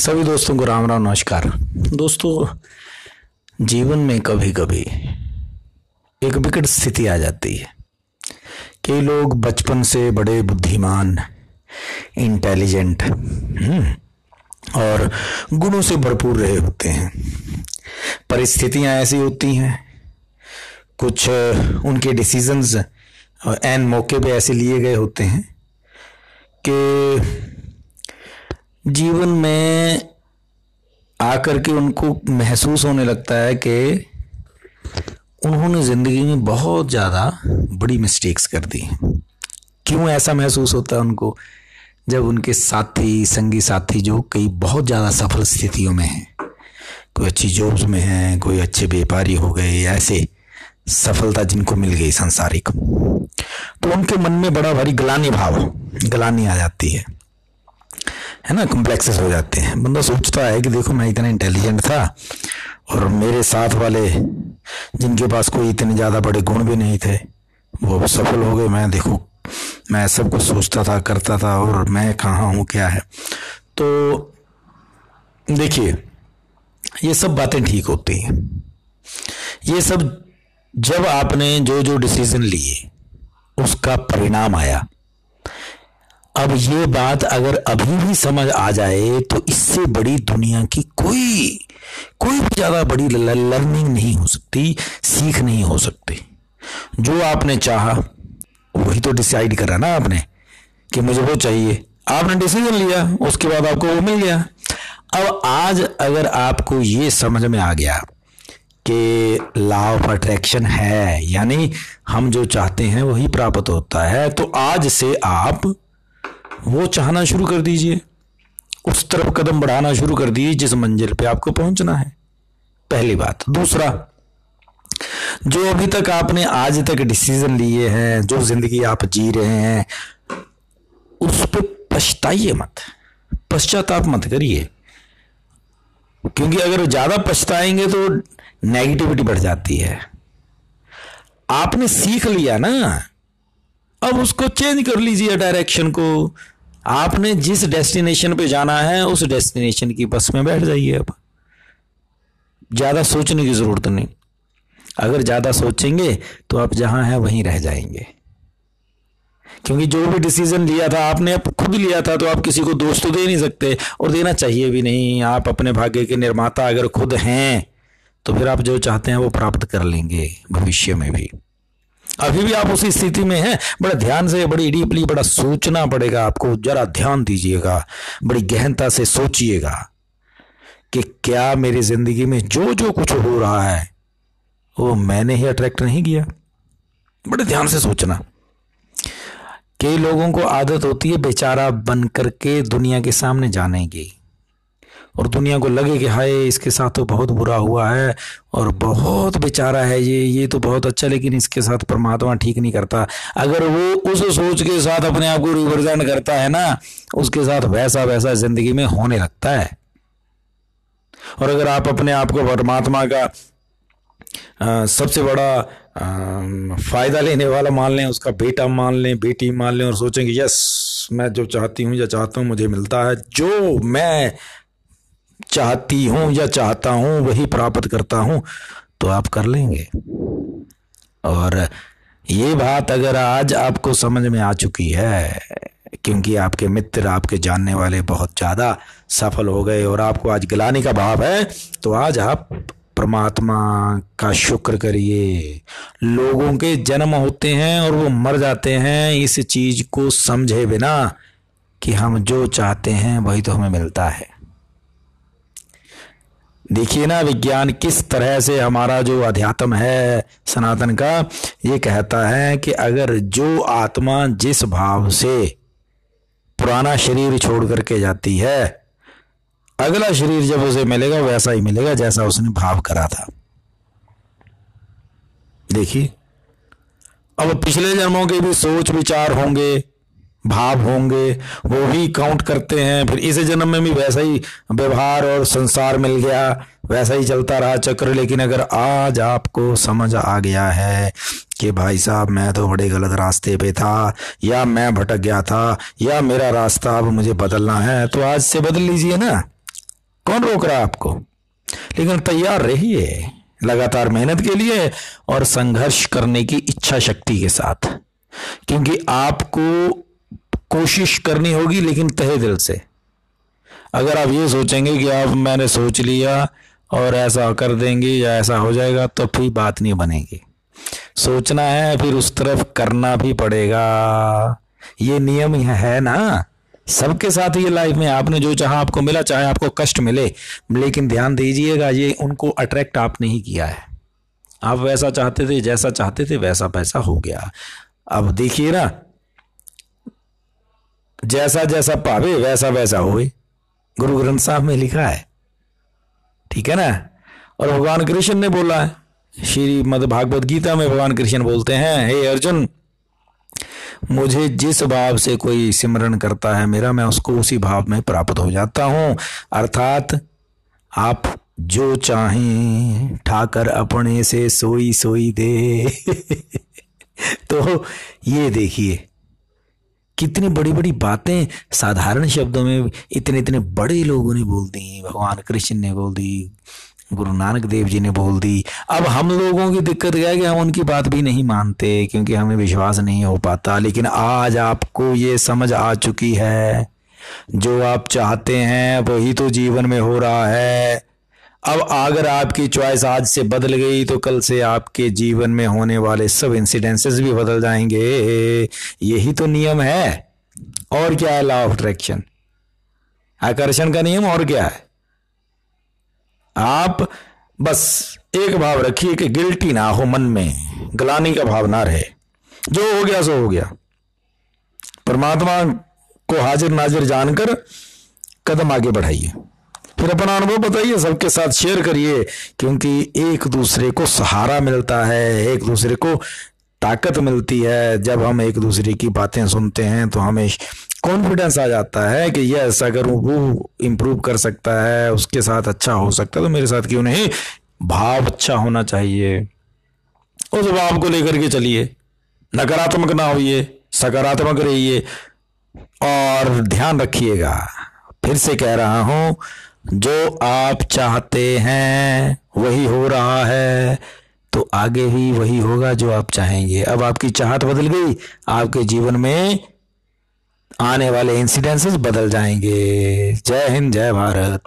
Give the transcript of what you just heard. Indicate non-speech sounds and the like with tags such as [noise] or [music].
सभी दोस्तों को राम राम नमस्कार। दोस्तों जीवन में कभी कभी एक विकट स्थिति आ जाती है। कई लोग बचपन से बड़े बुद्धिमान इंटेलिजेंट हम्म, और गुणों से भरपूर रहे होते हैं। परिस्थितियाँ ऐसी होती हैं कुछ उनके डिसीजंस एन मौके पे ऐसे लिए गए होते हैं कि जीवन में आकर के उनको महसूस होने लगता है कि उन्होंने ज़िंदगी में बहुत ज़्यादा बड़ी मिस्टेक्स कर दी क्यों ऐसा महसूस होता है उनको? जब उनके साथी, संगी साथी जो कई बहुत ज़्यादा सफल स्थितियों में हैं, कोई अच्छी जॉब्स में हैं, कोई अच्छे व्यापारी हो गए ऐसे सफलता जिनको मिल गई संसारिक तो उनके मन में बड़ा भारी गलानी भाव, गलानी आ जाती है। है ना कॉम्प्लेक्सेस हो जाते हैं। बंदा सोचता है कि देखो मैं इतना इंटेलिजेंट था और मेरे साथ वाले जिनके पास कोई इतने ज़्यादा बड़े गुण भी नहीं थे, वो सफल हो गए। मैं देखो, मैं सब कुछ सोचता था, करता था और मैं कहाँ हूँ, क्या है? तो देखिए, ये सब बातें ठीक होती हैं। ये सब जब आपने जो जो डिसीज़न लिए, उसका परिणाम आया। अब ये बात अगर अभी भी समझ आ जाए तो इससे बड़ी दुनिया की कोई कोई भी ज़्यादा बड़ी लर्निंग नहीं हो सकती, सीख नहीं हो सकती। जो आपने चाहा, वही तो डिसाइड करा ना आपने, कि मुझे वो चाहिए। आपने डिसीज़न लिया, उसके बाद आपको वो मिल गया। अब आज अगर आपको ये समझ में आ गया कि लॉ ऑफ़ अट्रैक्शन है, यानी हम जो चाहते हैं, वही प्राप्त होता है तो आज से आप वो चाहना शुरू कर दीजिए। उस तरफ़ कदम बढ़ाना शुरू कर दीजिए, जिस मंजिल पे आपको पहुँचना है। पहली बात। दूसरा, जो अभी तक आपने आज तक डिसीज़न लिए हैं, जो ज़िंदगी आप जी रहे हैं, उस पर पछताइए मत। पश्चाताप मत करिए। क्योंकि अगर ज़्यादा पछताएँगे तो नेगेटिविटी बढ़ जाती है। आपने सीख लिया ना अब उसको चेंज कर लीजिए डायरेक्शन को। आपने जिस डेस्टिनेशन पे जाना है, उस डेस्टिनेशन की बस में बैठ जाइए अब ज़्यादा सोचने की ज़रूरत नहीं। अगर ज़्यादा सोचेंगे तो आप जहाँ हैं, वहीं रह जाएँगे। क्योंकि जो भी डिसीज़न लिया था, आपने अब खुद लिया था तो आप किसी को दोष तो दे नहीं सकते। और देना चाहिए भी नहीं। आप अपने भाग्य के निर्माता अगर खुद हैं तो फिर आप जो चाहते हैं, वो प्राप्त कर लेंगे भविष्य में भी। अभी भी आप उसी स्थिति में हैं। बड़ा ध्यान से, बड़ी डीपली, बड़ा सोचना पड़ेगा आपको। जरा ध्यान दीजिएगा, बड़ी गहनता से सोचिएगा कि क्या मेरी ज़िंदगी में जो जो कुछ हो रहा है, वो मैंने ही अट्रैक्ट नहीं किया। बड़े ध्यान से सोचना। कई लोगों को आदत होती है बेचारा बन करके दुनिया के सामने जाने की। और दुनिया को लगे कि हाय इसके साथ तो बहुत बुरा हुआ है और बहुत बेचारा है ये ये तो बहुत अच्छा लेकिन इसके साथ परमात्मा ठीक नहीं करता। अगर वो उस सोच के साथ अपने आप को रिप्रेजेंट करता है ना उसके साथ वैसा वैसा ज़िंदगी में होने लगता है। और अगर आप अपने आप को परमात्मा का आ, सबसे बड़ा फ़ायदा लेने वाला मान लें उसका बेटा मान लें बेटी मान लें और सोचें कि यस मैं जो चाहती हूँ या चाहता हूँ मुझे मिलता है जो मैं चाहती हूँ या चाहता हूँ, वही प्राप्त करता हूँ तो आप कर लेंगे। और ये बात अगर आज आपको समझ में आ चुकी है, क्योंकि आपके मित्र, आपके जानने वाले बहुत ज़्यादा सफल हो गए और आपको आज गिलाने का भाव है तो आज आप परमात्मा का शुक्र करिए। लोगों के जन्म होते हैं और वो मर जाते हैं, इस चीज़ को समझे बिना कि हम जो चाहते हैं वही तो हमें मिलता है। देखिए ना विज्ञान किस तरह से हमारा जो अध्यात्म है सनातन का, ये कहता है कि अगर जो आत्मा जिस भाव से पुराना शरीर छोड़ करके जाती है, अगला शरीर जब उसे मिलेगा वैसा ही मिलेगा जैसा उसने भाव करा था। देखिए, अब पिछले जन्मों के भी सोच विचार होंगे भाव होंगे, वो भी काउंट करते हैं। फिर इस जन्म में भी वैसा ही व्यवहार और संसार मिल गया, वैसा ही चलता रहा चक्र। लेकिन अगर आज आपको समझ आ गया है कि भाई साहब, मैं तो बड़े गलत रास्ते पे था, या मैं भटक गया था, या मेरा रास्ता अब मुझे बदलना है तो आज से बदल लीजिए ना। कौन रोक रहा है आपको? लेकिन तैयार रहिए, लगातार मेहनत के लिए और संघर्ष करने की इच्छा शक्ति के साथ। क्योंकि आपको कोशिश करनी होगी, लेकिन तहे दिल से। अगर आप ये सोचेंगे कि आप मैंने सोच लिया और ऐसा कर देंगे या ऐसा हो जाएगा तो फिर बात नहीं बनेगी। सोचना है, फिर उस तरफ़ करना भी पड़ेगा। ये नियम है ना? सबके साथ ये लाइफ में आपने जो चाहा आपको मिला, चाहे आपको कष्ट मिले, लेकिन ध्यान दीजिएगा, ये उनको अट्रैक्ट आपने ही किया है। आप वैसा चाहते थे, जैसा चाहते थे, वैसा पैसा हो गया। अब देखिए ना जैसा जैसा पावे, वैसा वैसा होए गुरु ग्रंथ साहब में लिखा है। ठीक है ना? और भगवान कृष्ण ने बोला है, श्री मद भागवत गीता में भगवान कृष्ण बोलते हैं, हे अर्जुन, मुझे जिस भाव से कोई सिमरण करता है मेरा, मैं उसको उसी भाव में प्राप्त हो जाता हूँ। अर्थात, आप जो चाहें, ठाकर अपने से सोई सोई दे। [laughs] तो ये देखिए कितनी बड़ी बड़ी बातें साधारण शब्दों में इतने इतने बड़े लोगों ने बोल दी, भगवान कृष्ण ने बोल दी, गुरु नानक देव जी ने बोल दी। अब हम लोगों की दिक्कत क्या है कि हम उनकी बात भी नहीं मानते, क्योंकि हमें विश्वास नहीं हो पाता, लेकिन आज आपको ये समझ आ चुकी है। जो आप चाहते हैं, वही तो जीवन में हो रहा है। अब अगर आपकी चॉइस आज से बदल गई तो कल से आपके जीवन में होने वाले सब इंसिडेंसेस भी बदल जाएँगे। यही तो नियम है। और क्या है लॉ ऑफ़ अट्रैक्शन आकर्षण का नियम और क्या है? आप बस एक भाव रखिए कि गिल्टी ना हो मन में, गलानी का भाव ना रहे। जो हो गया, सो हो गया। परमात्मा को हाजिर नाजिर जानकर कदम आगे बढ़ाइए। फिर अपना अनुभव बताइए, सबके साथ शेयर करिए, क्योंकि एक दूसरे को सहारा मिलता है, एक दूसरे को ताकत मिलती है। जब हम एक दूसरे की बातें सुनते हैं तो हमें कॉन्फिडेंस आ जाता है कि यस अगर वो इम्प्रूव कर सकता है, उसके साथ अच्छा हो सकता है तो मेरे साथ क्यों नहीं? भाव अच्छा होना चाहिए। उस भाव को लेकर के चलिए। नकारात्मक ना होइए, सकारात्मक रहिए, और ध्यान रखिएगा। फिर से कह रहा हूँ जो आप चाहते हैं, वही हो रहा है। तो आगे भी वही होगा जो आप चाहेंगे। अब आपकी चाहत बदल गई, आपके जीवन में आने वाले इंसिडेंसेस बदल जाएँगे। जय हिंद, जय भारत।